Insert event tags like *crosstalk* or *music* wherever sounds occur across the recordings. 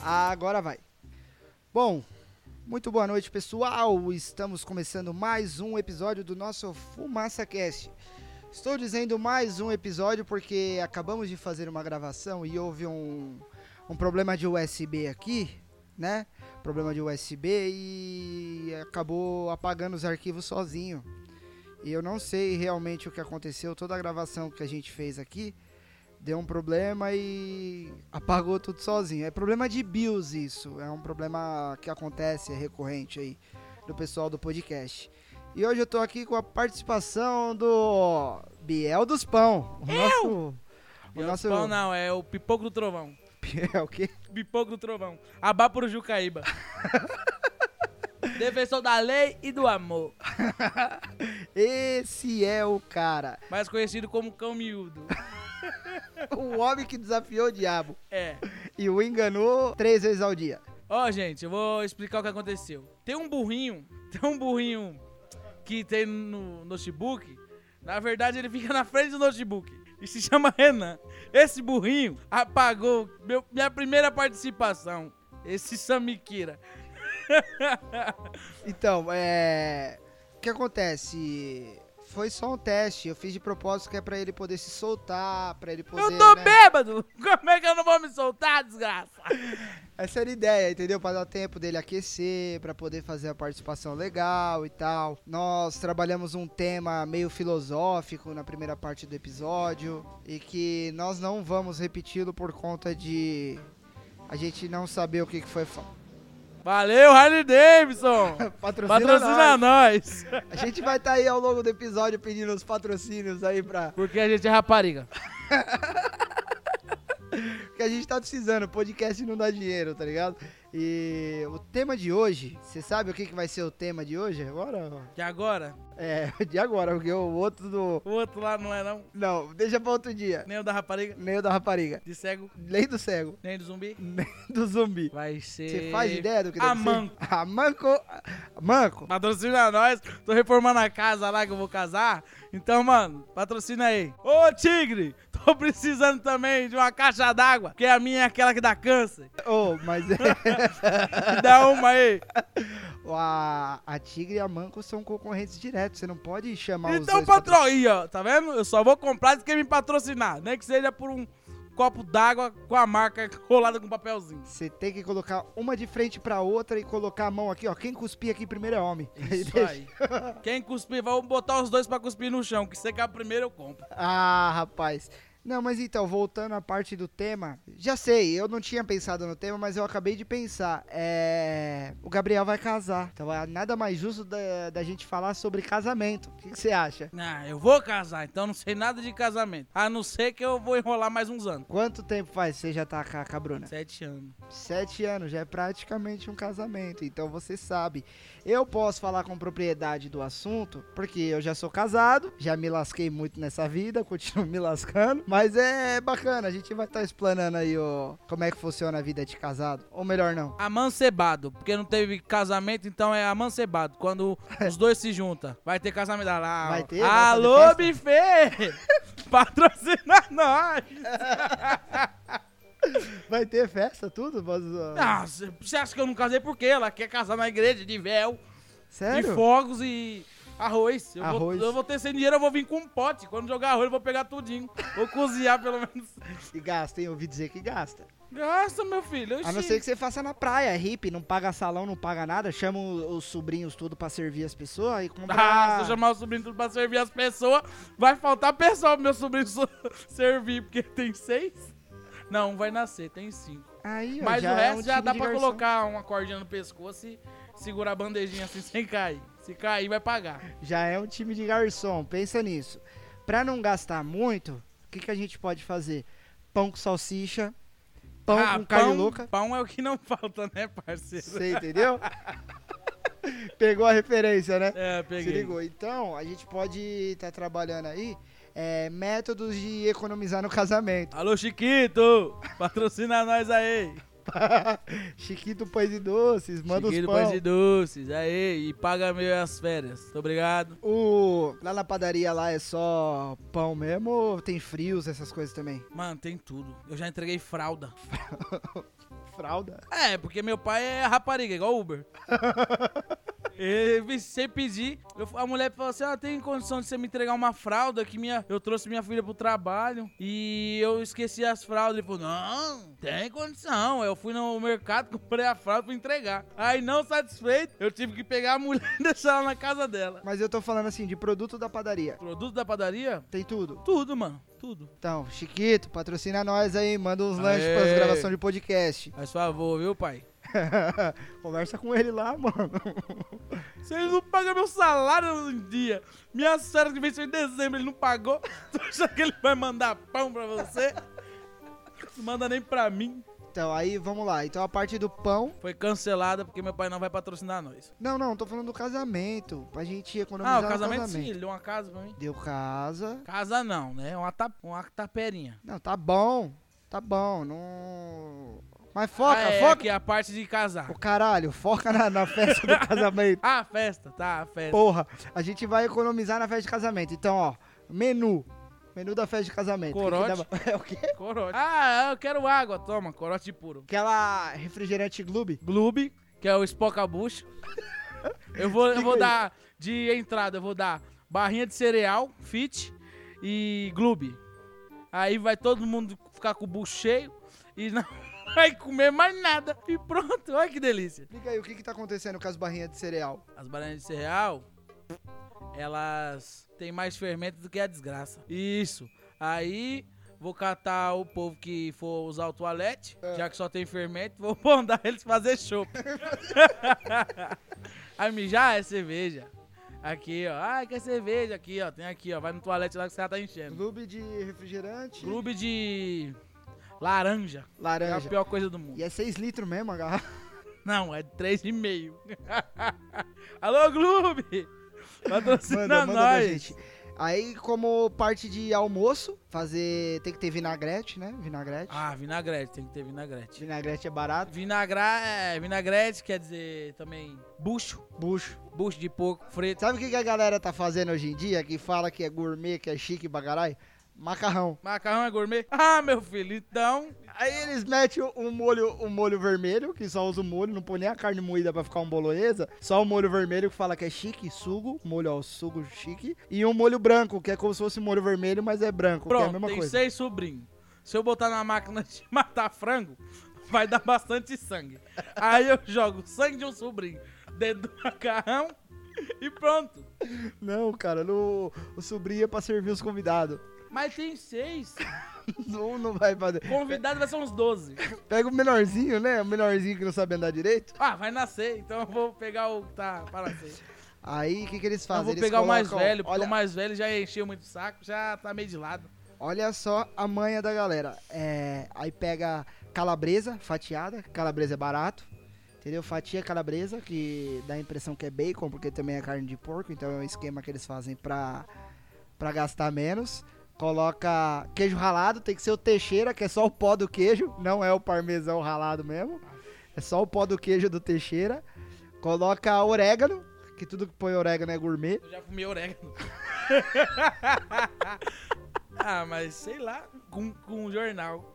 Agora vai. Bom, muito boa noite, pessoal. Estamos começando mais um episódio do nosso Fumaça Cast. Estou dizendo mais um episódio porque acabamos de fazer uma gravação e houve um, um problema de USB aqui, né? Problema de USB e acabou apagando os arquivos sozinho. E eu não sei realmente o que aconteceu. Toda a gravação que a gente fez aqui deu um problema e apagou tudo sozinho. É problema de BIOS isso. É um problema que acontece, é recorrente aí do pessoal do podcast. E hoje eu tô aqui com a participação do Biel dos Pão. O Eu? nosso. O E nosso. Pão não, é o pipoco do trovão. *laughs* É o quê? Pipoco do trovão. Abá pro Jucaíba. *laughs* Defensor da lei e do amor. *laughs* Esse é o cara. Mais conhecido como cão miúdo. *laughs* O homem que desafiou o diabo É. e o enganou três vezes ao dia. Ó, gente, eu vou explicar o que aconteceu. Tem um burrinho, tem um burrinho que tem no notebook. Na verdade, ele fica na frente do notebook. E se chama Renan. Esse burrinho apagou meu- minha primeira participação. Esse Samikira. *laughs* Então, é. O que acontece? Foi só um teste. Eu fiz de propósito que é pra ele poder se soltar, pra ele poder. Eu tô né? bêbado! *laughs* Como é que eu não vou me soltar, desgraça? Essa era a ideia, entendeu? Pra dar tempo dele aquecer, pra poder fazer a participação legal e tal. Nós trabalhamos um tema meio filosófico na primeira parte do episódio e que nós não vamos repeti-lo por conta de a gente não saber o que, foi. fa- Valeu, Harley Davidson! *laughs* Patrocina, Patrocina nós. nós! A gente vai estar aí ao longo do episódio pedindo os patrocínios aí pra. Porque a gente é rapariga. *laughs* que a gente tá precisando. O podcast não dá dinheiro, tá ligado? E o tema de hoje, você sabe o que, que vai ser o tema de hoje? Agora? Que agora, É, de agora, porque o outro do. o outro lá não é não. Não, deixa pra outro dia. Nem o da rapariga. Nem o da rapariga. De cego, Nem do cego. nem do zumbi. *laughs* Nem do zumbi. Vai ser. Você faz ideia do que A deve manco. ser? A manco. *laughs* Manco. Patrocina nós. Tô reformando a casa lá que eu vou casar. Então, mano, patrocina aí. Ô, Tigre! Tô precisando também de uma caixa d'água. Que a minha é aquela que dá câncer. Oh, mas é. Me *laughs* dá uma aí. a, a Tigre e a Manco são concorrentes diretos. Você não pode chamar os Então, patrão, aí, ó. Tá vendo? Eu só vou comprar se quem me patrocinar. Nem que seja por um copo d'água com a marca *laughs* colada com papelzinho. Você tem que colocar uma de frente pra outra e colocar a mão aqui, ó. Quem cuspir aqui primeiro é homem. Isso aí. Quem cuspir, vamos botar os dois pra cuspir no chão. Que você quer primeiro, eu compro. Ah, rapaz. Não, mas então, voltando à parte do tema, já sei, eu não tinha pensado no tema, mas eu acabei de pensar. É. O Gabriel vai casar. Então é nada mais justo da, da gente falar sobre casamento. O que você acha? Ah, eu vou casar, então não sei nada de casamento. A não ser que eu vou enrolar mais uns anos. Quanto tempo faz que você já tá com a Bruna? Sete anos. Sete anos, já é praticamente um casamento, então você sabe. Eu posso falar com propriedade do assunto, porque eu já sou casado, já me lasquei muito nessa vida, *laughs* continuo me lascando, mas é bacana, a gente vai estar explanando aí ó, como é que funciona a vida de casado, ou melhor não. Amancebado, porque não teve casamento, então é amancebado. Quando *laughs* os dois se juntam, vai ter casamento Ah, lá. Vai ó. ter? Vai Alô, fazer buffet! *laughs* Patrocina nós! *laughs* Vai ter festa, tudo? Mas, Ah, você acha que eu não casei por quê? Ela quer casar na igreja de véu, de sério? fogos e arroz. Eu, Arroz. Vou, eu vou ter sem dinheiro, eu vou vir com um pote. Quando jogar arroz, eu vou pegar tudinho. Vou cozinhar pelo menos. E gasta, hein? Eu ouvi dizer que gasta. Gasta, meu filho. A não Oxi. ser que você faça na praia, é hippie, não paga salão, não paga nada, chama os sobrinhos tudo pra servir as pessoas e compra... Ah, se eu chamar o sobrinho tudo pra servir as pessoas, vai faltar pessoal pro meu sobrinho so- *laughs* servir, porque tem seis? Não, um vai nascer, tem cinco. Aí, ó, Mas já o é resto um já dá pra colocar uma cordinha no pescoço e segurar a bandejinha assim sem cair. Se cair, vai pagar. Já é um time de garçom, pensa nisso. Pra não gastar muito, o que, que a gente pode fazer? Pão com salsicha, pão Ah, com carne pão- louca. Pão é o que não *laughs* falta, né, parceiro? Você entendeu? Pegou a referência, né? É, Se peguei. ligou. Então, a gente pode estar trabalhando aí é, métodos de economizar no casamento. Alô, Chiquito! Patrocina nós aí. *laughs* Chiquito Pães e Doces, manda Chiquinho os Pães pão. e doces, aí, e paga minhas férias. Muito obrigado. O, lá na padaria lá é só pão mesmo ou tem frios, essas coisas também? Mano, tem tudo. Eu já entreguei fralda. *laughs* Fralda? É, porque meu pai é rapariga, igual Uber. *laughs* E sem pedir, eu- a mulher falou assim: ah, tem condição de você me entregar uma fralda que minha, eu trouxe minha filha pro trabalho e eu esqueci as fraldas. Ele falou: não, tem condição. Eu fui no mercado, *laughs* comprei a fralda pra entregar. Aí, não satisfeito, eu tive que pegar a mulher e *laughs* deixar ela na casa dela. Mas eu tô falando assim, de produto da padaria. Produto da padaria? Tem tudo. Tudo, mano. Tudo. Então, Chiquito, patrocina nós aí, manda uns Aê. lanches pras gravações de podcast. Faz favor, viu, pai? *laughs* Conversa com ele lá, mano. *laughs* Se ele não paga meu salário em dia, minha férias que venceu em dezembro, ele não pagou, *laughs* tu acha que ele vai mandar pão pra você? Não manda nem pra mim. Então, aí, vamos lá. Então, a parte do pão... Foi cancelada porque meu pai não vai patrocinar nós. Não, não, tô falando do casamento. Pra gente Ah, economizar o no casamento, casamento. sim, ele deu uma casa pra mim. Deu casa. Casa não, né? Uma, ta, uma taperinha. Não, tá bom. Tá bom, não... Mas foca, ah, é, foca. que é a parte de casar. O caralho, foca na, na festa do *laughs* casamento. Ah, festa, tá, a festa. Porra, a gente vai economizar na festa de casamento. Então, ó, menu. Menu da festa de casamento. O que que Corote. dá- *laughs* É o quê? Corote. Ah, eu quero água, toma, corote puro. Aquela refrigerante Gloob. Gloob, que é o Spocabucho. *laughs* Eu vou, eu vou aí. dar de entrada, eu vou dar barrinha de cereal, fit e Gloob. Aí vai todo mundo ficar com o bucho cheio e não vai comer mais nada. E pronto, olha que delícia. Explica aí o que que tá acontecendo com as barrinhas de cereal. As barrinhas de cereal, elas têm mais fermento do que a desgraça. Isso. Aí vou catar o povo que for usar o toalete, É. já que só tem fermento, vou mandar eles fazer chopp. *laughs* Aí mijar é cerveja. Aqui, ó. Ah, quer cerveja? Aqui, ó. Tem aqui, ó. Vai no toalete lá que você já tá enchendo. Gloob de refrigerante. Clube de laranja. É a Laranja. pior coisa do mundo. E é 6 litros mesmo a garrafa. *laughs* Não, é 3,5. *laughs* Alô, Clube! Patrocina Manda, nós. gente. Aí, como parte de almoço, fazer. Tem que ter vinagrete, né? Vinagrete. Ah, vinagrete, tem que ter vinagrete. Vinagrete é barato. Vinagra... É, vinagrete quer dizer também bucho, Bucho. bucho de porco frito. Sabe o que, que a galera tá fazendo hoje em dia? Que fala que é gourmet, que é chique pra caralho? Macarrão. Macarrão é gourmet? Ah, meu filho, então... Aí eles metem um molho, um molho vermelho, que só usa o molho, não põe nem a carne moída pra ficar um bolonhesa. Só o molho vermelho que fala que é chique, sugo, molho ao sugo chique. E um molho branco, que é como se fosse molho vermelho, mas é branco, que é a Pronto, mesma tem coisa. seis sobrinhos. Se eu botar na máquina de *laughs* matar frango, vai dar bastante sangue. Aí eu jogo sangue de um sobrinho dentro do macarrão e pronto. Não, cara, no, o sobrinho é pra servir os convidados. Mas tem seis. *laughs* Não, não vai fazer. Convidado vai ser uns 12. Pega o menorzinho, né? O menorzinho que não sabe andar direito. Ah, vai nascer, então eu vou pegar o que tá para nascer. Aí, o que, que eles Eu fazem? vou Eles pegar o mais colocam- velho, porque olha, o mais velho já encheu muito o saco, já tá meio de lado. Olha só a manha da galera. É, aí pega calabresa fatiada, calabresa é barato. Entendeu? Fatia calabresa, que dá a impressão que é bacon, porque também é carne de porco, então é um esquema que eles fazem pra, pra gastar menos. Coloca queijo ralado, tem que ser o Teixeira, que é só o pó do queijo, não é o parmesão ralado mesmo. É só o pó do queijo do Teixeira. Coloca orégano, que tudo que põe orégano é gourmet. Eu já fumei orégano. *laughs* ah, mas sei lá, com, com um jornal.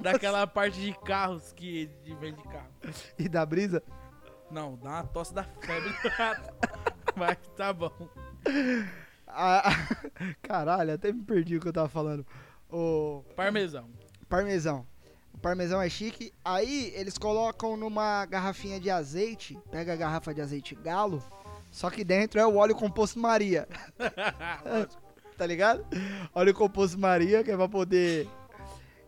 Daquela parte de carros que de vende carro. E da brisa. Não, dá uma tosse da febre. *laughs* Mas tá bom. Ah, *laughs* caralho, até me perdi o que eu tava falando. O Parmesão. parmesão. O parmesão é chique. Aí eles colocam numa garrafinha de azeite. Pega a garrafa de azeite galo. Só que dentro é o óleo composto Maria. *laughs* Tá ligado? Óleo composto Maria, que é pra poder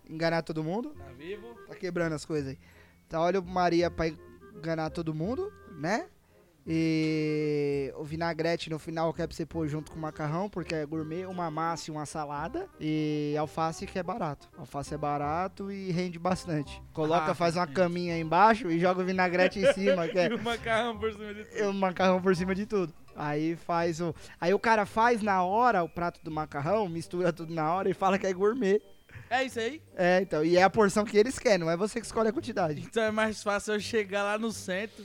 enganar todo mundo. tá vivo? Tá quebrando as coisas aí. Tá óleo Maria pra enganar todo mundo, né? E o vinagrete no final que é pra você pôr junto com o macarrão, porque é gourmet, uma massa e uma salada. E alface que é barato. Alface é barato e rende bastante. Coloca, Ah, faz uma caminha embaixo e joga o vinagrete em cima, *laughs* que é E o macarrão por cima de tudo. e o macarrão por cima de tudo. Aí faz o. Aí o cara faz na hora o prato do macarrão, mistura tudo na hora e fala que é gourmet. É isso aí? É, então. E é a porção que eles querem, não é você que escolhe a quantidade. Então é mais fácil eu chegar lá no centro,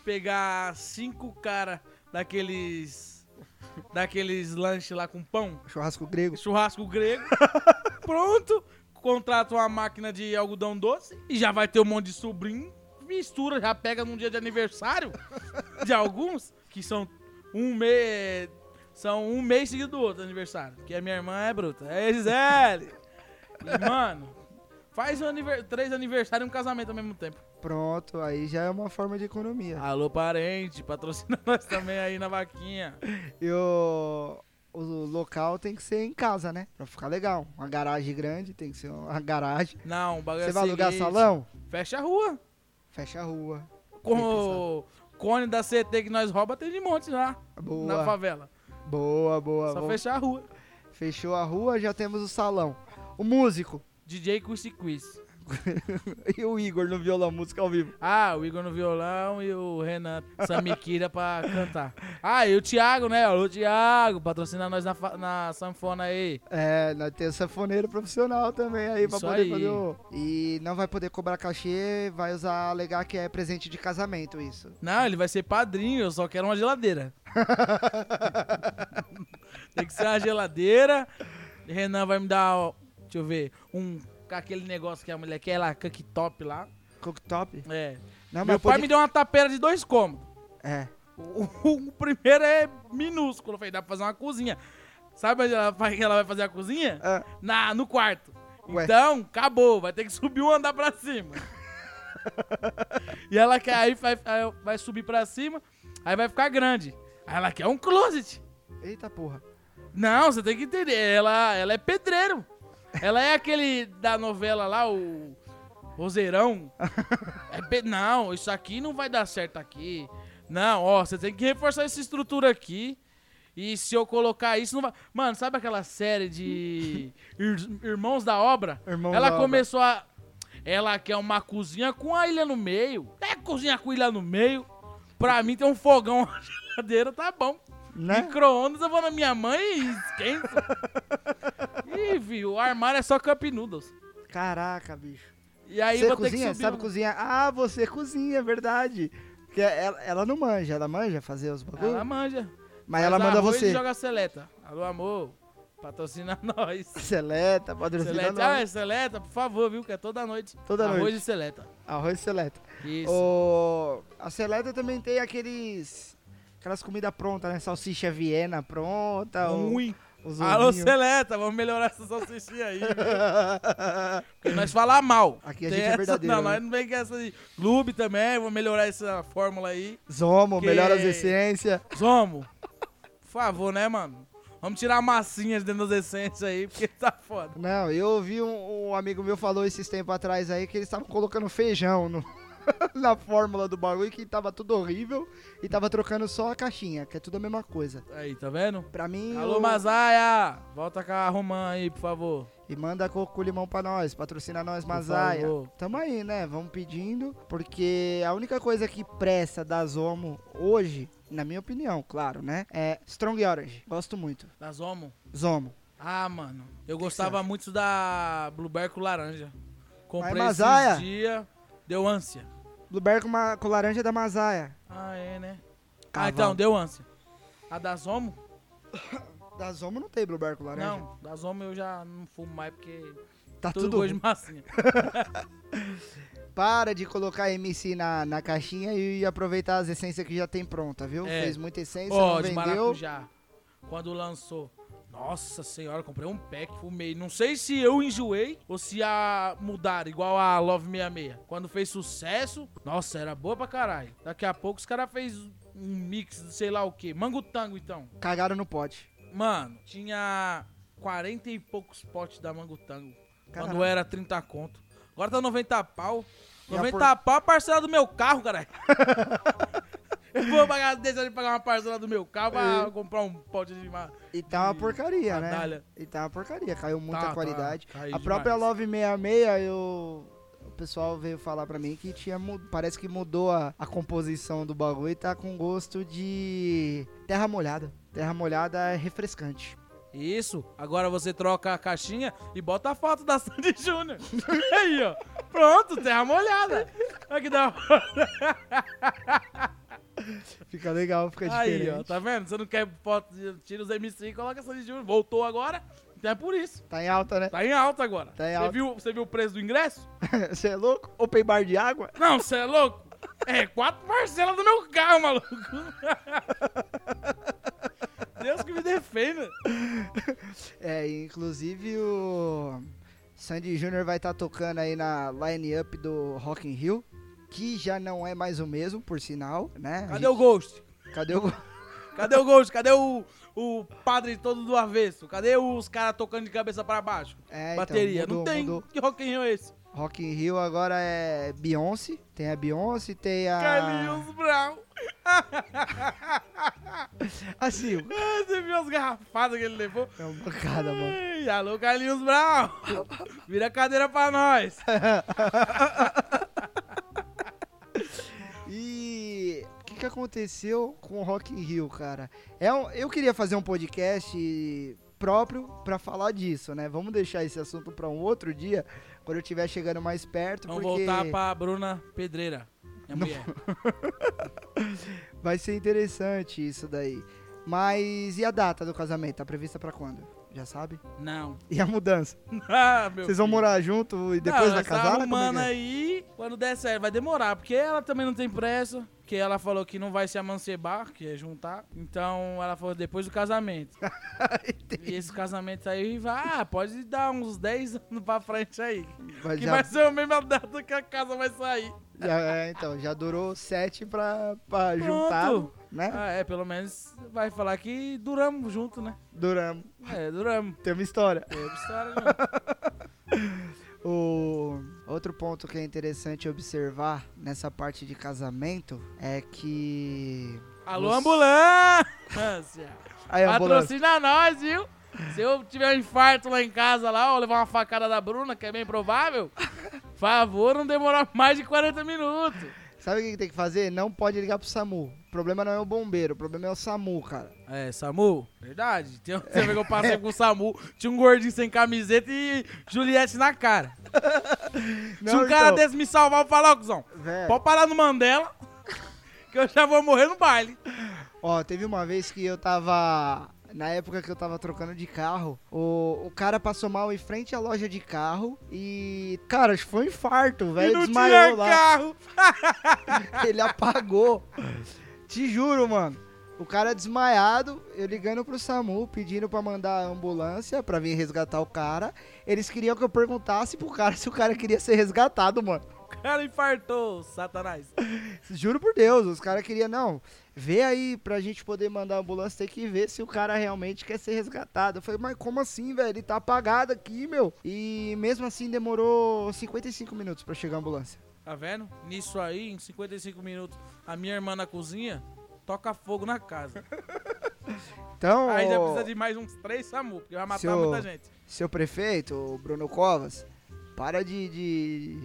pegar cinco cara daqueles. daqueles lanches lá com pão, Churrasco grego. churrasco grego. *laughs* Pronto. Contrata uma máquina de algodão doce e já vai ter um monte de sobrinho. Mistura, já pega num dia de aniversário de alguns, que são um mês. São um mês seguido do outro aniversário. Porque a minha irmã é bruta. É Gisele. E, *laughs* mano, faz um aniver- três aniversários e um casamento ao mesmo tempo. Pronto, aí já é uma forma de economia. Alô, parente, patrocina *laughs* nós também aí na vaquinha. E o, o local tem que ser em casa, né? Pra ficar legal. Uma garagem grande, tem que ser uma garagem. Não, o bagulho Você é vai alugar seguinte, salão? Fecha a rua. Fecha a rua. Com o cone da CT que nós rouba, tem de monte lá na Boa, favela. boa, boa. Só Vamos- fechar a rua. Fechou a rua, já temos o salão. O músico. DJ Quiz Quiz. *laughs* e o Igor no violão, música ao vivo. Ah, o Igor no violão e o Renan Samikira pra cantar. Ah, e o Thiago, né? Alô, Thiago, patrocina nós na, na sanfona aí. É, nós temos sanfoneiro profissional também aí pra Isso poder aí. fazer o... E não vai poder cobrar cachê, vai usar, alegar que é presente de casamento isso. Não, ele vai ser padrinho, eu só quero uma geladeira. *laughs* Tem que ser uma geladeira. Renan vai me dar, ó, deixa eu ver, um aquele negócio que a mulher quer lá, cooktop lá. Cooktop? É. Não, Meu pai pode... me deu uma tapeira de dois cômodos. É. O, o primeiro é minúsculo, eu falei, dá pra fazer uma cozinha. Sabe onde ela, vai- ela vai fazer a cozinha? Ah, Na, no quarto. Ué. Então, acabou, vai ter que subir um andar pra cima. *laughs* e ela quer, aí vai, vai subir pra cima, aí vai ficar grande. Aí ela quer um closet. eita porra. Não, você tem que entender, ela, ela é pedreiro. Ela é aquele da novela lá, o Roseirão. É não, isso aqui não vai dar certo aqui. Não, ó, você tem que reforçar essa estrutura aqui. E se eu colocar isso, não vai. Mano, sabe aquela série de Ir- Irmãos da Obra? Irmãos ela da Obra. começou a. Ela quer uma cozinha com a ilha no meio. É cozinha com ilha no meio. Pra mim tem um fogão, uma geladeira, tá bom. Né? Micro-ondas, eu vou na minha mãe e esquento. *laughs* Ih, filho, o armário é só Cup Noodles. Caraca, bicho. E aí você cozinha? Sabe um- cozinhar? Ah, você cozinha, é verdade. Porque ela, ela não manja, ela manja fazer os bagulhos. Ela manja. Mas ela manda arroz você. Joga seleta. Alô, amor. Patrocina *laughs* nós. Seleta, patrocina Seleta. Ah, é nós. seleta, por favor, viu? Que é toda noite. Toda Arroz noite. e seleta. Arroz e seleta. Isso. O... A seleta também tem aqueles... Aquelas comidas prontas, né? Salsicha Viena pronta. Ruim. Os Alô, seleta, vamos melhorar essa salsichinha aí. *laughs* Porque nós falar mal. Aqui a Tem gente é essa- verdadeiro, Não, né? nós não vem com essa de clube também. Vou melhorar essa fórmula aí. Zomo, Que- melhora as essências. Zomo, por favor, né, mano? Vamos tirar a massinha de dentro das essências aí, porque tá foda. Não, eu ouvi um, um amigo meu falou esses tempos atrás aí que eles estavam colocando feijão no- *laughs* na fórmula do bagulho que tava tudo horrível e tava trocando só a caixinha, que é tudo a mesma coisa. Aí, tá vendo? Pra mim. Alô, o- Mazaia! Volta com a romã aí, por favor. E manda coco com limão pra nós, patrocina nós, Por Mazaia. favor. Tamo aí, né? Vamos pedindo, porque a única coisa que presta da Zomo hoje, na minha opinião, claro, né? É Strong Orange. Gosto muito. Da Zomo. Zomo. Ah, mano. Eu que gostava você muito da Blueberry com laranja. Comprei Mazaia? esses dias. Deu ânsia. Blueberry com, ma- com laranja da Mazaia. Ah, é, né? Ah, Cavalo. então, deu ânsia. A da Zomo? *coughs* Da Zomo não tem Blueberry com laranja. Não, da Zomo eu já não fumo mais porque Tá tudo, tudo gosto de massinha. *laughs* Para de colocar MC na, na caixinha e aproveitar as essências que já tem pronta, viu? É. Fez muita essência, Ó, não de vendeu. maracujá. Quando lançou. Nossa senhora, comprei um pack, fumei. Não sei se eu enjoei ou se a mudar, igual a Love 66. Quando fez sucesso, nossa, era boa pra caralho. Daqui a pouco os caras fez um mix de sei lá o que. Mango tango, então. Cagaram no pote. Mano, tinha 40 e poucos potes da Mango tango. Quando Caralho. era 30 conto. Agora tá 90 pau. E a 90 por- pau a parcela do meu carro, caralho. *laughs* Eu vou pagar, deixar de pagar uma parcela do meu carro pra É. comprar um pote de ma- E tá uma de porcaria, né? E tá uma porcaria, caiu muita Tá, tá, qualidade. caiu a própria demais. Love 66, eu... o pessoal veio falar pra mim que tinha parece que mudou a, a composição do bagulho e tá com gosto de terra molhada. Terra molhada é refrescante. Isso. Agora você troca a caixinha e bota a foto da Sandy *laughs* Júnior. Aí, ó. Pronto, terra molhada. Olha que da hora. Fica legal, fica Aí, diferente. ó. Tá vendo? Você não quer foto, tira os MC e coloca a Sandy Júnior. Voltou agora. Então é por isso. Tá em alta, né? Tá em alta agora. Tá em Você alta. viu, você viu o preço do ingresso? *laughs* Você é louco? Open bar de água? Não, você é louco? É quatro parcelas do meu carro, maluco. *laughs* Deus que me defenda. É, inclusive o Sandy Júnior vai estar tocando aí na line-up do Rock in Rio, que já não é mais o mesmo, por sinal, né? Cadê o Ghost? gente- Cadê o... *laughs* Cadê o Ghost? Cadê o, o padre todo do avesso? Cadê os caras tocando de cabeça pra baixo? É, então, Bateria. mudou, não tem. mudou. Que Rock in Rio é esse? Rock in Rio agora é Beyoncé, tem a Beyoncé, tem a... Carlinhos Brown. Assim, Você viu as garrafadas que ele levou? é uma bancada, mano. Ai, alô, Carlinhos Brown. Vira a cadeira pra nós. *laughs* O que, que aconteceu com o Rock in Rio, cara? É um- eu queria fazer um podcast próprio pra falar disso, né? Vamos deixar esse assunto pra um outro dia, quando eu estiver chegando mais perto, Vamos porque voltar pra Bruna Pedreira. Minha mulher. *laughs* vai ser interessante isso daí. Mas e a data do casamento? Tá prevista pra quando? Já sabe? Não. E a mudança? *laughs* Ah, Vocês vão filho. morar junto e depois não, vai nós tá é arrumando que é? aí, quando der certo, vai demorar, porque ela também não tem pressa, que ela falou que não vai se amancebar, que é juntar. Então ela falou depois do casamento. *laughs* e esse casamento aí vai, ah, pode dar uns 10 anos pra frente aí. Vai- Que já- vai ser a mesma data que a casa vai sair. já- é, então, já durou sete pra, pra juntar, né? Ah, é, pelo menos vai falar que duramos junto, né? Duramos. É, duramos. Tem uma história. Teve história junto. *laughs* O outro ponto que é interessante observar nessa parte de casamento é que. Alô, Você- ambulância! *laughs* Aí, ambulância. Patrocina nós, viu? Se eu tiver um infarto lá em casa, lá, ou levar uma facada da Bruna, que é bem provável, favor não demorar mais de 40 minutos. Sabe o que tem que fazer? Não pode ligar pro SAMU. O problema não é o bombeiro, o problema é o SAMU, cara. É, Samu, verdade. Tem um *laughs* tempo que eu passei com o Samu, tinha um gordinho sem camiseta e Juliette na cara. *laughs* Se um cara então, desse me salvar, eu falo, ó, cuzão, velho, pode parar no Mandela, que eu já vou morrer no baile. Ó, teve uma vez que eu tava. Na época que eu tava trocando de carro, o, o cara passou mal em frente à loja de carro e. Cara, acho que foi um infarto, velho. Desmaiou tinha lá. carro. *laughs* Ele apagou. Te juro, mano. O cara desmaiado, eu ligando pro SAMU, pedindo pra mandar a ambulância pra vir resgatar o cara. Eles queriam que eu perguntasse pro cara *laughs* se o cara queria ser resgatado, mano. O cara infartou, satanás. *laughs* Juro por Deus, os caras queriam, não. Vê aí pra gente poder mandar a ambulância, tem que ver se o cara realmente quer ser resgatado. Eu falei, mas como assim, velho? Ele tá apagado aqui, meu. E mesmo assim demorou 55 minutos pra chegar a ambulância. Tá vendo? Nisso aí, em 55 minutos, a minha irmã na cozinha toca fogo na casa. *laughs* Então, Aí já precisa de mais uns três SAMU, porque vai matar Seu- muita gente. seu prefeito, Bruno Covas, para de,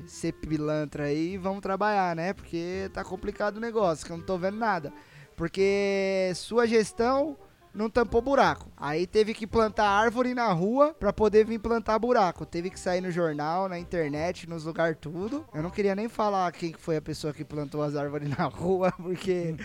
de ser pilantra aí e vamos trabalhar, né? Porque tá complicado o negócio, que eu não tô vendo nada. Porque sua gestão não tampou buraco. Aí teve que plantar árvore na rua pra poder vir plantar buraco. Teve que sair no jornal, na internet, nos lugares tudo. Eu não queria nem falar quem que foi a pessoa que plantou as árvores na *laughs* rua, porque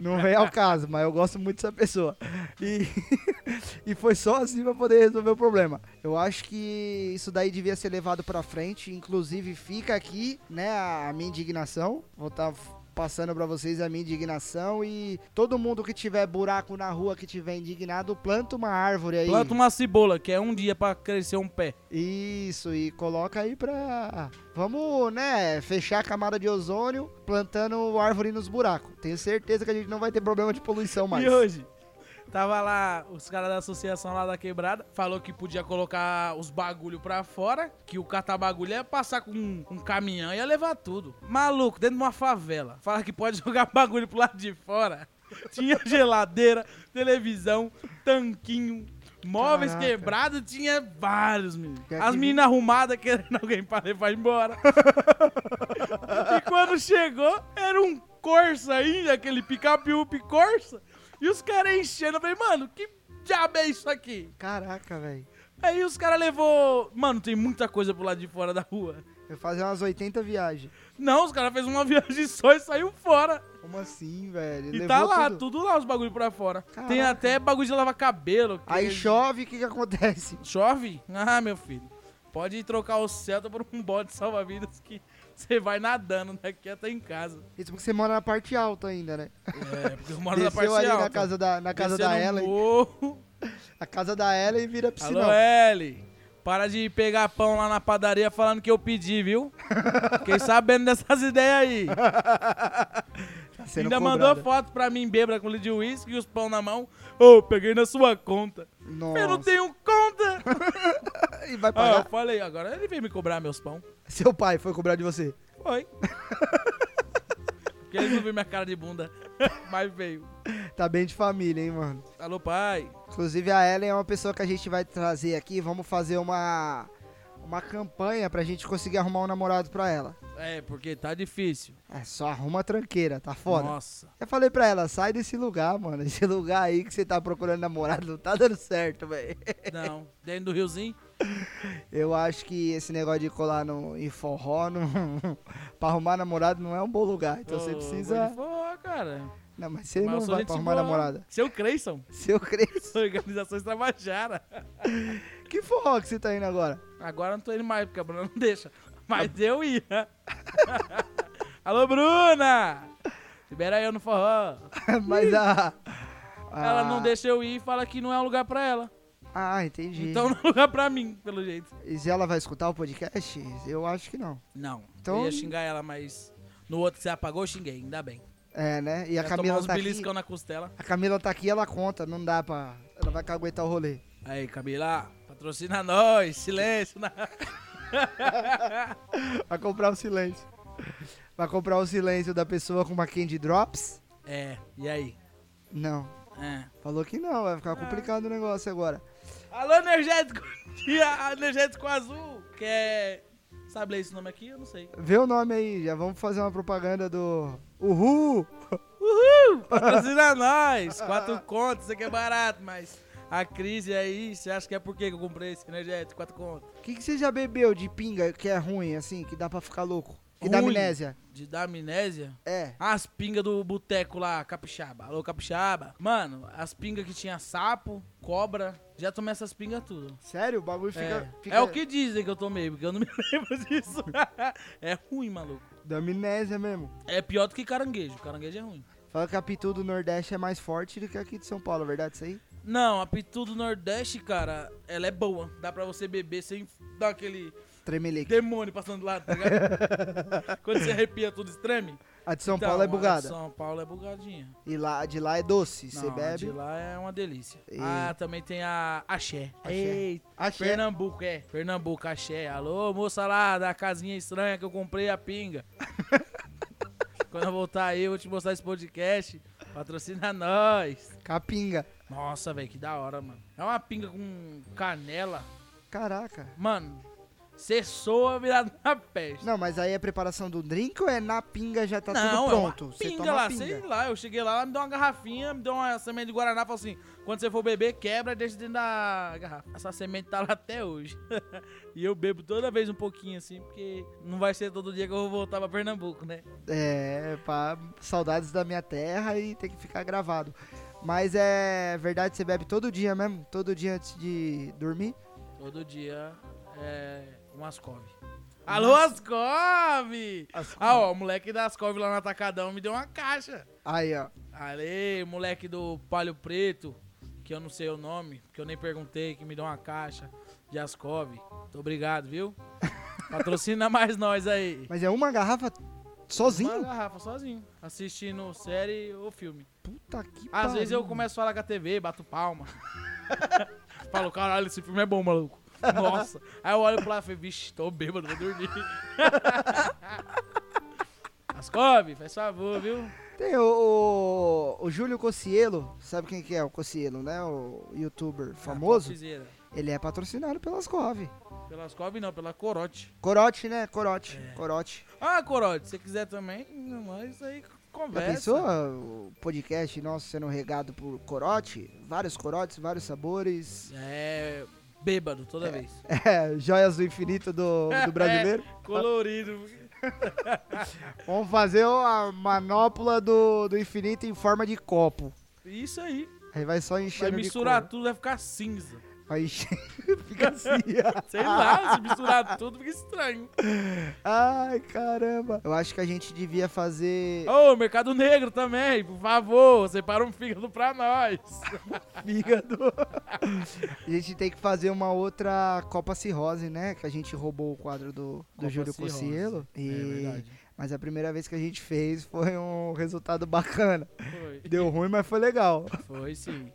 não vem ao caso, mas eu gosto muito dessa pessoa. E, *laughs* e foi só assim pra poder resolver o problema. Eu acho que isso daí devia ser levado pra frente, inclusive fica aqui, né, a, minha indignação. Vou estar passando pra vocês a minha indignação e todo mundo que tiver buraco na rua que tiver indignado, planta uma árvore aí. Planta uma cebola, que é um dia pra crescer um pé. Isso, e coloca aí pra. Vamos, né, fechar a camada de ozônio plantando árvore nos buracos. Tenho certeza que a gente não vai ter problema de poluição mais. E hoje? Tava lá, os caras da associação lá da quebrada, falou que podia colocar os bagulho pra fora, que o catar bagulho ia passar com um, um caminhão e ia levar tudo. Maluco, dentro de uma favela. Fala que pode *laughs* jogar bagulho pro lado de fora. Tinha geladeira, televisão, tanquinho, móveis Caraca. quebrados, tinha vários, meninos. Que As meninas arrumadas querendo *laughs* alguém pra levar embora. *laughs* e quando chegou, era um Corsa ainda, aquele picape up Corsa. E os caras enchendo. Eu falei, mano, que diabo é isso aqui? Caraca, velho. Aí os caras levou. Mano, tem muita coisa pro lado de fora da rua. Eu fazia umas 80 viagens. Não, os caras fez uma *laughs* viagem só e saiu fora. Como assim, velho? E Levou tá lá, tudo. tudo lá os bagulho pra fora. Tem Caraca. até bagulho de lavar cabelo. Aí chove, o que que acontece? Chove? *laughs* Ah, meu filho. Pode trocar o Celta por um bote de salva-vidas que *laughs* você vai nadando daqui até em casa. Isso porque você mora na parte alta ainda, né? É, porque eu moro na Desceu parte ali alta. na casa da, na casa da Ellen. morro. A casa da Ellen vira piscina. Alô, Eli. Para de pegar pão lá na padaria falando que eu pedi, viu? Fiquei sabendo dessas ideias aí. *laughs* Tá sendo Ainda cobrada. mandou foto pra mim, bêbada com litro de uísque e os pão na mão. Ô, peguei na sua conta. Nossa. Eu não tenho conta. *laughs* E vai Ah, pagar. eu falei, agora ele veio me cobrar meus pão. *laughs* Seu pai foi cobrar de você. Foi. Porque ele não viu minha cara de bunda. Mas veio. Tá bem de família, hein, mano. Alô, pai. Inclusive a Ellen é uma pessoa que a gente vai trazer aqui. Vamos fazer uma uma campanha pra gente conseguir arrumar um namorado pra ela. É, porque tá difícil. É, só arruma tranqueira, tá foda. Nossa. Eu falei pra ela, sai desse lugar, mano. Esse lugar aí que você tá procurando namorado não tá dando certo, velho. Não. Dentro do riozinho. Eu acho que esse negócio de colar no, em forró não, *laughs* pra arrumar namorado não é um bom lugar. Então você precisa. forró, cara. Não, mas você Mas não vai pra arrumar boa. namorada. Seu Creyson. Seu *laughs* cresço. Organizações Travajara. *laughs* Que forró que você tá indo agora? Agora eu não tô indo mais, porque a Bruna não deixa. Mas eu ia. Alô, Bruna! Libera eu no forró. mas a. Ela não deixa eu ir e fala que não é um lugar pra ela. Ah, entendi. Então *laughs* não é lugar pra mim, pelo jeito. E se ela vai escutar o podcast? Eu acho que não. Não. Então- Eu ia xingar ela, mas no outro que você apagou, eu xinguei, ainda bem. É, né? E a Camila tá aqui. na costela. A Camila tá aqui, ela conta, não dá pra. Ela vai caguetar o rolê. Aí, Camila, patrocina nós. Silêncio. Na... *laughs* Vai comprar o silêncio. Vai comprar o silêncio da pessoa com uma Candy Drops? É, e aí? Não. É. Falou que não, vai ficar complicado o negócio agora. Alô, energético! *laughs* Energético azul, que é. Sabe ler esse nome aqui? Eu não sei. Vê o nome aí, já vamos fazer uma propaganda do. Uhul! Uhul! Patrocina nós! Quatro contos, isso aqui é barato, mas a crise aí, você acha que é por que eu comprei esse energético? Quatro contos. O que, que você já bebeu de pinga que é ruim, assim, que dá pra ficar louco? Dá Ruim? amnésia? De dar amnésia? É. As pingas do boteco lá, capixaba. Alô, capixaba. Mano, as pingas que tinha sapo, cobra, já tomei essas pingas tudo. Sério? O bagulho fica. É. fica- é o que dizem que eu tomei, porque eu não me *laughs* lembro disso. *laughs* é ruim, maluco. Dá amnésia mesmo. É pior do que caranguejo. Caranguejo é ruim. Fala que a pitu do Nordeste é mais forte do que aqui de São Paulo, é verdade isso aí? Não, a pitu do Nordeste, cara, ela é boa. Dá pra você beber sem dar aquele Tremelique. demônio passando do lado, tá ligado? *laughs* Quando você arrepia tudo extreme. A de São Então, Paulo é a de bugada. São Paulo é bugadinha. E lá, de lá é doce. Você Não, a bebe. de lá é uma delícia. E- Ah, também tem a Axé. Axé. Eita, Axé. Pernambuco, é. Pernambuco, Axé. Alô, moça lá da casinha estranha que eu comprei a pinga. *laughs* Quando eu voltar aí, eu vou te mostrar esse podcast. Patrocina nós. Capinga. Nossa, velho, que da hora, mano. É uma pinga com canela. Caraca. Mano, você soa virado na peste. Não, mas aí é preparação do drink ou é na pinga já tá Não, tudo é pronto? Você pinga toma lá, pinga. sei lá. Eu cheguei lá, me deu uma garrafinha, me deu uma semente de Guaraná, falou assim: quando você for beber, quebra e deixa dentro da garrafa. Essa semente tá lá até hoje. *laughs* e eu bebo toda vez um pouquinho assim, porque não vai ser todo dia que eu vou voltar pra Pernambuco, né? É, pra saudades da minha terra e tem que ficar gravado. Mas é verdade, você bebe todo dia mesmo? Todo dia antes de dormir? Todo dia é um Ascov. Alô, Ascov! Ah, ó, o moleque da Ascov lá no Atacadão me deu uma caixa. Aí, ó. Ale, moleque do Palio Preto, que eu não sei o nome, que eu nem perguntei, que me deu uma caixa de Ascov. Muito obrigado, viu? *laughs* Patrocina mais nós aí. Mas é uma garrafa sozinho? Uma garrafa sozinho, assistindo série ou filme. Puta que Às vezes eu pariu. começo a falar com a TV, bato palma. *laughs* Falo, caralho, esse filme é bom, maluco. Nossa. Aí eu olho pro lado e falo, vixe, tô bêbado, vou dormir. *laughs* Ascov, faz favor, viu? Tem o, o, o Júlio Cocielo, sabe quem que é o Cocielo, né? O youtuber famoso. Topzera. Ele é patrocinado pelas Cove. Pela Ascov não, pela Corote. Corote, né? Corote. É. Corote. Ah, Corote, se você quiser também, nós aí Já conversa. pensou o podcast nosso sendo regado por corote? Vários corotes, vários sabores. É. Bêbado toda vez. É, joias do infinito do, do brasileiro. *laughs* Colorido. *laughs* Vamos fazer a manopla do, do infinito em forma de copo. Isso aí. Aí vai só Vai enchendo misturar de cor. tudo, vai ficar cinza. Encher. *laughs* Fica *laughs* assim. Sei lá, se misturar tudo fica estranho. Ai, caramba. Eu acho que a gente devia fazer Ô, Mercado Negro também, por favor, separa um fígado pra nós. *laughs* fígado. a gente tem que fazer uma outra Copa Cirrose, né? Que a gente roubou o quadro do, do Copa Júlio Cirrose. Cossielo. É E... verdade. Mas a primeira vez que a gente fez foi um resultado bacana. Foi. Deu ruim, mas foi legal. Foi sim.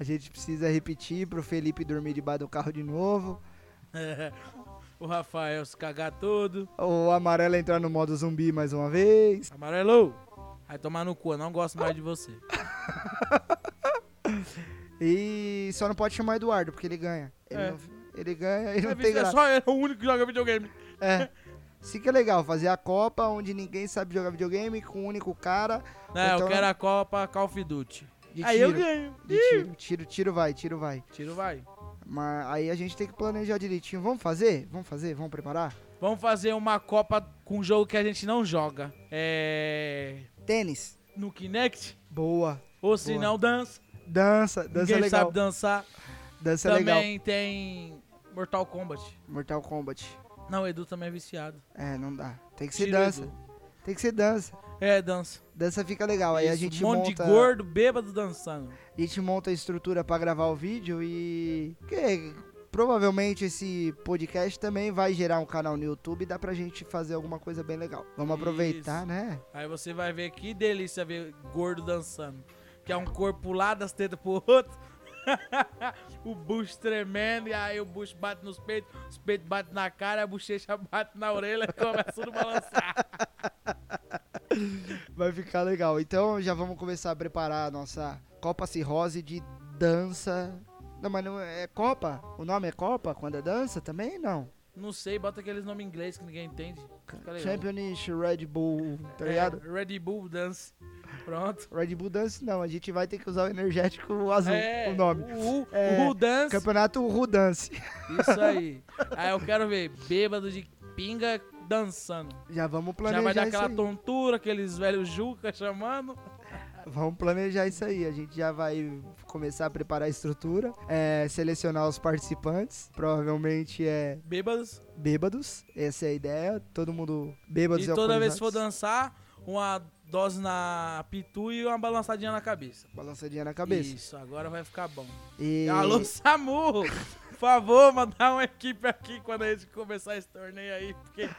A gente precisa repetir pro Felipe dormir debaixo do carro de novo. *laughs* o Rafael se cagar todo. O amarelo entrar no modo zumbi mais uma vez. Amarelo, vai tomar no cu, eu não gosto mais de você. *laughs* E só não pode chamar Eduardo, porque ele ganha. Ele, É. não- ele ganha e não É, tem é graça. só ele, é o único que joga videogame. É. *laughs* Isso que é legal, fazer a Copa onde ninguém sabe jogar videogame com um único cara Não, Então- eu quero a Copa Call of Duty. De Aí eu tiro. ganho. De tiro, tiro, tiro vai, tiro vai. Tiro vai. Mas aí a gente tem que planejar direitinho. Vamos fazer? Vamos fazer? Vamos preparar? Vamos fazer uma Copa com um jogo que a gente não joga. É. Tênis. No Kinect. Boa. Ou se não, dança. Dança, dança Ninguém legal. sabe dançar. Dança é legal. também tem Mortal Kombat. Mortal Kombat. Não, o Edu também é viciado. É, não dá. Tem que ser Tira dança. Edu. Tem que ser dança. É, dança. Dança fica legal. Aí a gente um monte monta, de gordo, bêbado dançando. a gente monta a estrutura pra gravar o vídeo e que provavelmente esse podcast também vai gerar um canal no YouTube e dá pra gente fazer alguma coisa bem legal. Vamos aproveitar, Isso. né? Aí você vai ver que delícia ver gordo dançando. Que é um corpo lá das tetas pro outro. *laughs* o bucho tremendo, e aí o bucho bate nos peitos, os peitos batem na cara, a bochecha bate na orelha e *laughs* começa tudo a balançar. *laughs* Vai ficar legal. Então já vamos começar a preparar a nossa Copa Cirrose de dança. Não, mas não é Copa? O nome é Copa quando é dança também? Não. Não sei, bota aqueles nomes em inglês que ninguém entende. Championship Red Bull, tá É, ligado? Red Bull Dance. Pronto. Red Bull Dance não, a gente vai ter que usar o energético *laughs* azul, É, o nome. O, É, o Dance. Campeonato Ru Dance. Isso aí. Aí eu quero ver bêbado de pinga dançando. Já vamos Já planejar vai dar aquela tontura, aqueles velhos juca chamando. *laughs* Vamos planejar isso aí. A gente já vai começar a preparar a estrutura, é, selecionar os participantes. Provavelmente é Bêbados. bêbados. Essa é a ideia. Todo mundo bêbados E toda vez que for dançar, uma dose na pitu e uma balançadinha na cabeça. Balançadinha na cabeça. Isso, agora vai ficar bom. E Alô, Samu! Por favor, mandar uma equipe aqui quando a gente começar esse torneio aí, porque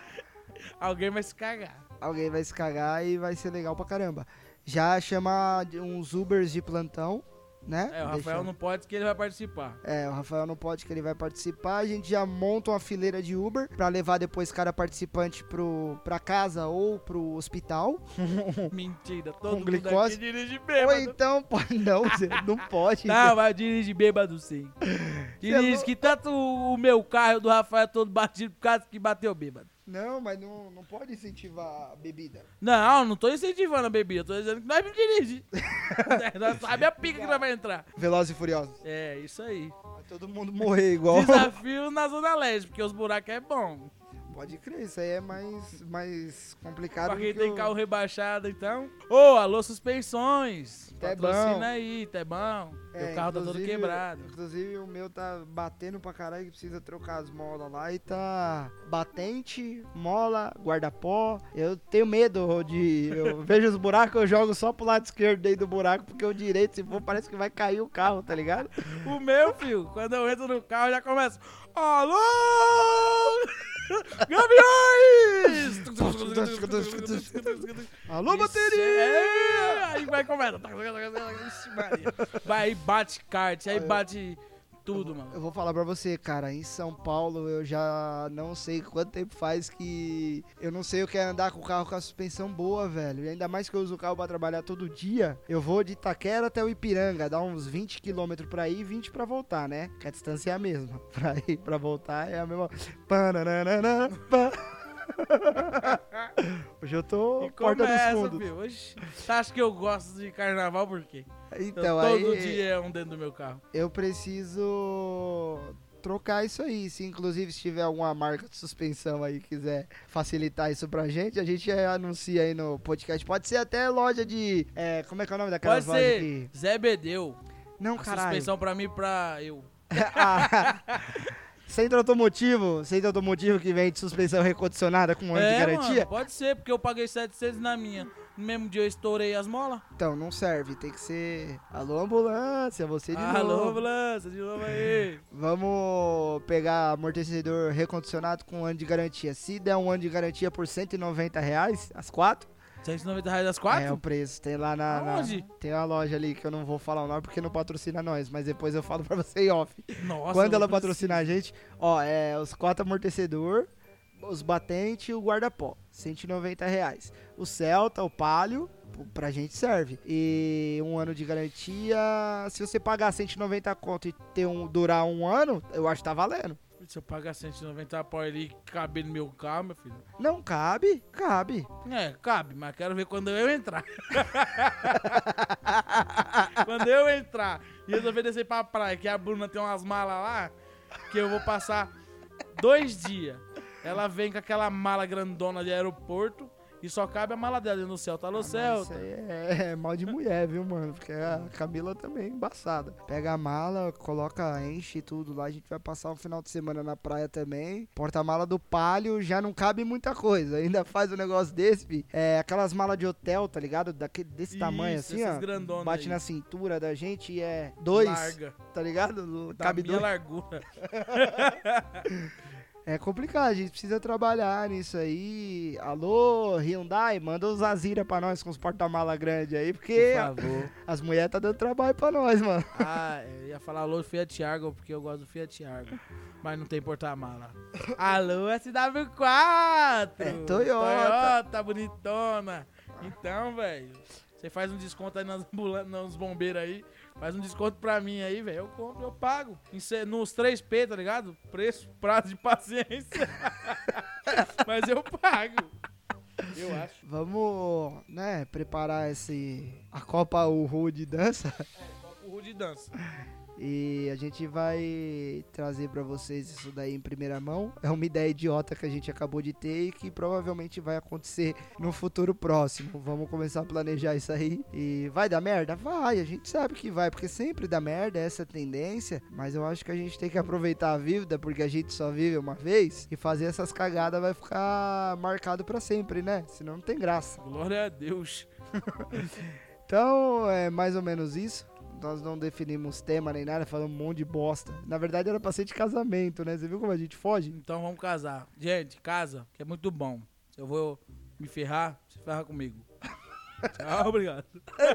alguém vai se cagar. alguém vai se cagar e vai ser legal pra caramba. Já chama de uns Ubers de plantão, né? É, o Deixa- Rafael não pode que ele vai participar. É, o Rafael não pode que ele vai participar. A gente já monta uma fileira de Uber pra levar depois cada participante pro, pra casa ou pro hospital. *laughs* Mentira, todo Com mundo glicose? aqui dirige Ou bêbado. então, *laughs* pode, não, não pode. Não, vai dirige bêbado sim. *laughs* Dirige não- que tanto o meu carro e o do Rafael é todo batido por causa que bateu bêbado. Não, mas não, não pode incentivar a bebida. Não, não tô incentivando a bebida, tô dizendo que nós não dirige. *laughs* nós sabe a pica que nós vai entrar. Velozes e Furiosos. É, isso aí. Vai todo mundo morrer igual. Desafio *laughs* na Zona Leste, porque os buracos é bom. Pode crer, isso aí é mais, mais complicado Pra quem que tem o- carro rebaixado, então. Ô, alô, suspensões. Patrocina aí, Tebão. É, Meu carro tá todo quebrado. Inclusive o meu tá batendo pra caralho que precisa trocar as molas lá e tá batente, mola, guarda-pó. Eu tenho medo de. Eu *laughs* vejo os buracos, eu jogo só pro lado esquerdo dentro do buraco, porque o direito, se for, parece que vai cair o carro, tá ligado? O meu, filho, quando eu entro no carro, já começa. Alô! Gaviões! Alô, bateria! É, aí vai começa. Vai, bate kart, aí bate tudo, mano. Eu vou falar pra você, cara, em São Paulo eu já não sei quanto tempo faz que eu não sei o que é andar com o carro com a suspensão boa, velho. E ainda mais que eu uso o carro pra trabalhar todo dia. Eu vou de Itaquera até o Ipiranga, dá uns 20 km pra ir e 20 pra voltar, né? Que a distância é a mesma. *laughs* Pra ir pra voltar é a mesma. Pananana. *laughs* Hoje eu tô E porta dos começa, fundos. filho. Oxi, Você acha que eu gosto de carnaval por quê? Então, eu, todo aí dia é um dentro do meu carro. eu preciso trocar isso aí. Se inclusive se tiver alguma marca de suspensão aí quiser facilitar isso pra gente, a gente anuncia aí no podcast. Pode ser até loja de. é, como é que é o nome daquelas Pode lojas ser. Zé Bedeu. Não, A caralho. suspensão pra mim e pra eu. *laughs* Ah, *laughs* Centro automotivo, centro automotivo que vende suspensão recondicionada com um ano de é, garantia. mano, pode ser, porque eu paguei 700 na minha. No mesmo dia eu estourei as molas. Então, não serve, tem que ser. Alô, ambulância, você de Alô, novo. ambulância, de novo aí. *laughs* Vamos pegar amortecedor recondicionado com um ano de garantia. Se der um ano de garantia por 190 reais, as quatro, 190 reais as é o quatro? preço. Tem lá na, na- Aonde? Tem uma loja ali que eu não vou falar o nome porque não patrocina nós, mas depois eu falo pra você em off. Nossa. Quando ela patrocinar a gente, ó, é os quatro amortecedor, os batentes e o guarda-pó. 190 reais. O Celta, o Palio, pra gente serve. E um ano de garantia. Se você pagar 190 conto e ter um, durar um ano, eu acho que tá valendo. Se eu pagar 190 pau ali e caber no meu carro, meu filho. Não cabe? Cabe. É, cabe, mas quero ver quando eu entrar. *laughs* quando eu entrar e resolver descer pra praia, que a Bruna tem umas malas lá, que eu vou passar dois dias. Ela vem com aquela mala grandona de aeroporto e só cabe a mala dela do céu. Tá no Ah, céu. Isso aí é, é mal de mulher, viu, mano? Porque a Camila também é embaçada. Pega a mala, coloca, enche tudo lá. A gente vai passar um final de semana na praia também. Porta-mala do palio já não cabe muita coisa. Ainda faz um negócio desse, fi. É aquelas malas de hotel, tá ligado? Daquele, desse tamanho Isso, assim, essas ó. Bate aí. na cintura da gente e é dois, Larga. tá ligado? Da Cabe minha dois. largura. *laughs* É complicado, a gente precisa trabalhar nisso aí. Alô, Hyundai, manda os Azira pra nós com os porta-mala grandes aí, porque Por as mulheres tá dando trabalho pra nós, mano. Ah, eu ia falar alô Fiat Argo, porque eu gosto do Fiat Argo. Mas não tem porta-mala. Alô SW4! É Toyota. Toyota, bonitona. Então, velho, você faz um desconto aí nas nos bombeiros aí. Faz um desconto pra mim aí, velho. Eu compro, eu pago. Nos 3P, tá ligado? Preço, prazo de paciência. *laughs* Mas eu pago. Eu acho. Vamos, né, preparar esse a Copa Uhu de dança O Rude dança. E a gente vai trazer pra vocês isso daí em primeira mão. É uma ideia idiota que a gente acabou de ter e que provavelmente vai acontecer no futuro próximo. Vamos começar a planejar isso aí e vai dar merda? Vai, a gente sabe que vai, porque sempre dá merda, essa é a tendência, mas eu acho que a gente tem que aproveitar a vida porque a gente só vive uma vez e fazer essas cagadas vai ficar marcado pra sempre, né? Senão não tem graça. Glória a Deus. *laughs* Então, é mais ou menos isso. Nós não definimos tema nem nada, falamos um monte de bosta. Na verdade, era pra ser de casamento, né? Você viu como a gente foge? Então vamos casar. Gente, casa, que é muito bom. Se eu vou me ferrar, se ferra comigo. *laughs* Tchau, obrigado.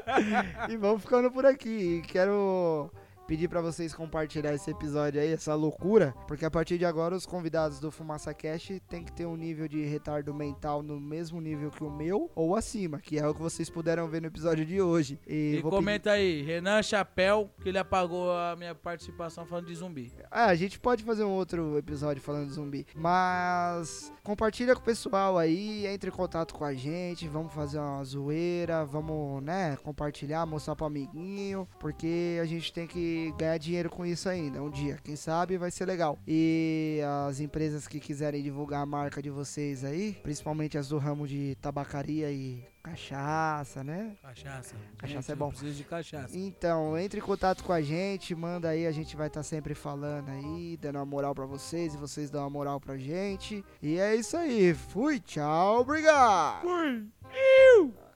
*laughs* e vamos ficando por aqui. Quero pedir pra vocês compartilhar esse episódio aí, essa loucura, porque a partir de agora os convidados do Fumaça Cash tem que ter um nível de retardo mental no mesmo nível que o meu ou acima, que é o que vocês puderam ver no episódio de hoje. E, E comenta aí, Renan Chapéu, que ele apagou a minha participação falando de zumbi. Ah, a gente pode fazer um outro episódio falando de zumbi. Mas compartilha com o pessoal aí, entre em contato com a gente, vamos fazer uma zoeira, vamos, né, compartilhar, mostrar pro amiguinho, porque a gente tem que ganhar dinheiro com isso ainda, um dia. Quem sabe vai ser legal. E as empresas que quiserem divulgar a marca de vocês aí, principalmente as do ramo de tabacaria e cachaça, né? Cachaça. Cachaça Gente, é bom. eu Preciso de cachaça. Então, entre em contato com a gente, manda aí, a gente vai estar sempre falando aí, dando uma moral pra vocês e vocês dão uma moral pra gente. E é isso aí. Fui, tchau, obrigado. Fui.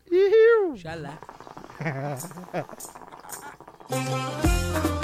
Iu. Xalá. *laughs* Música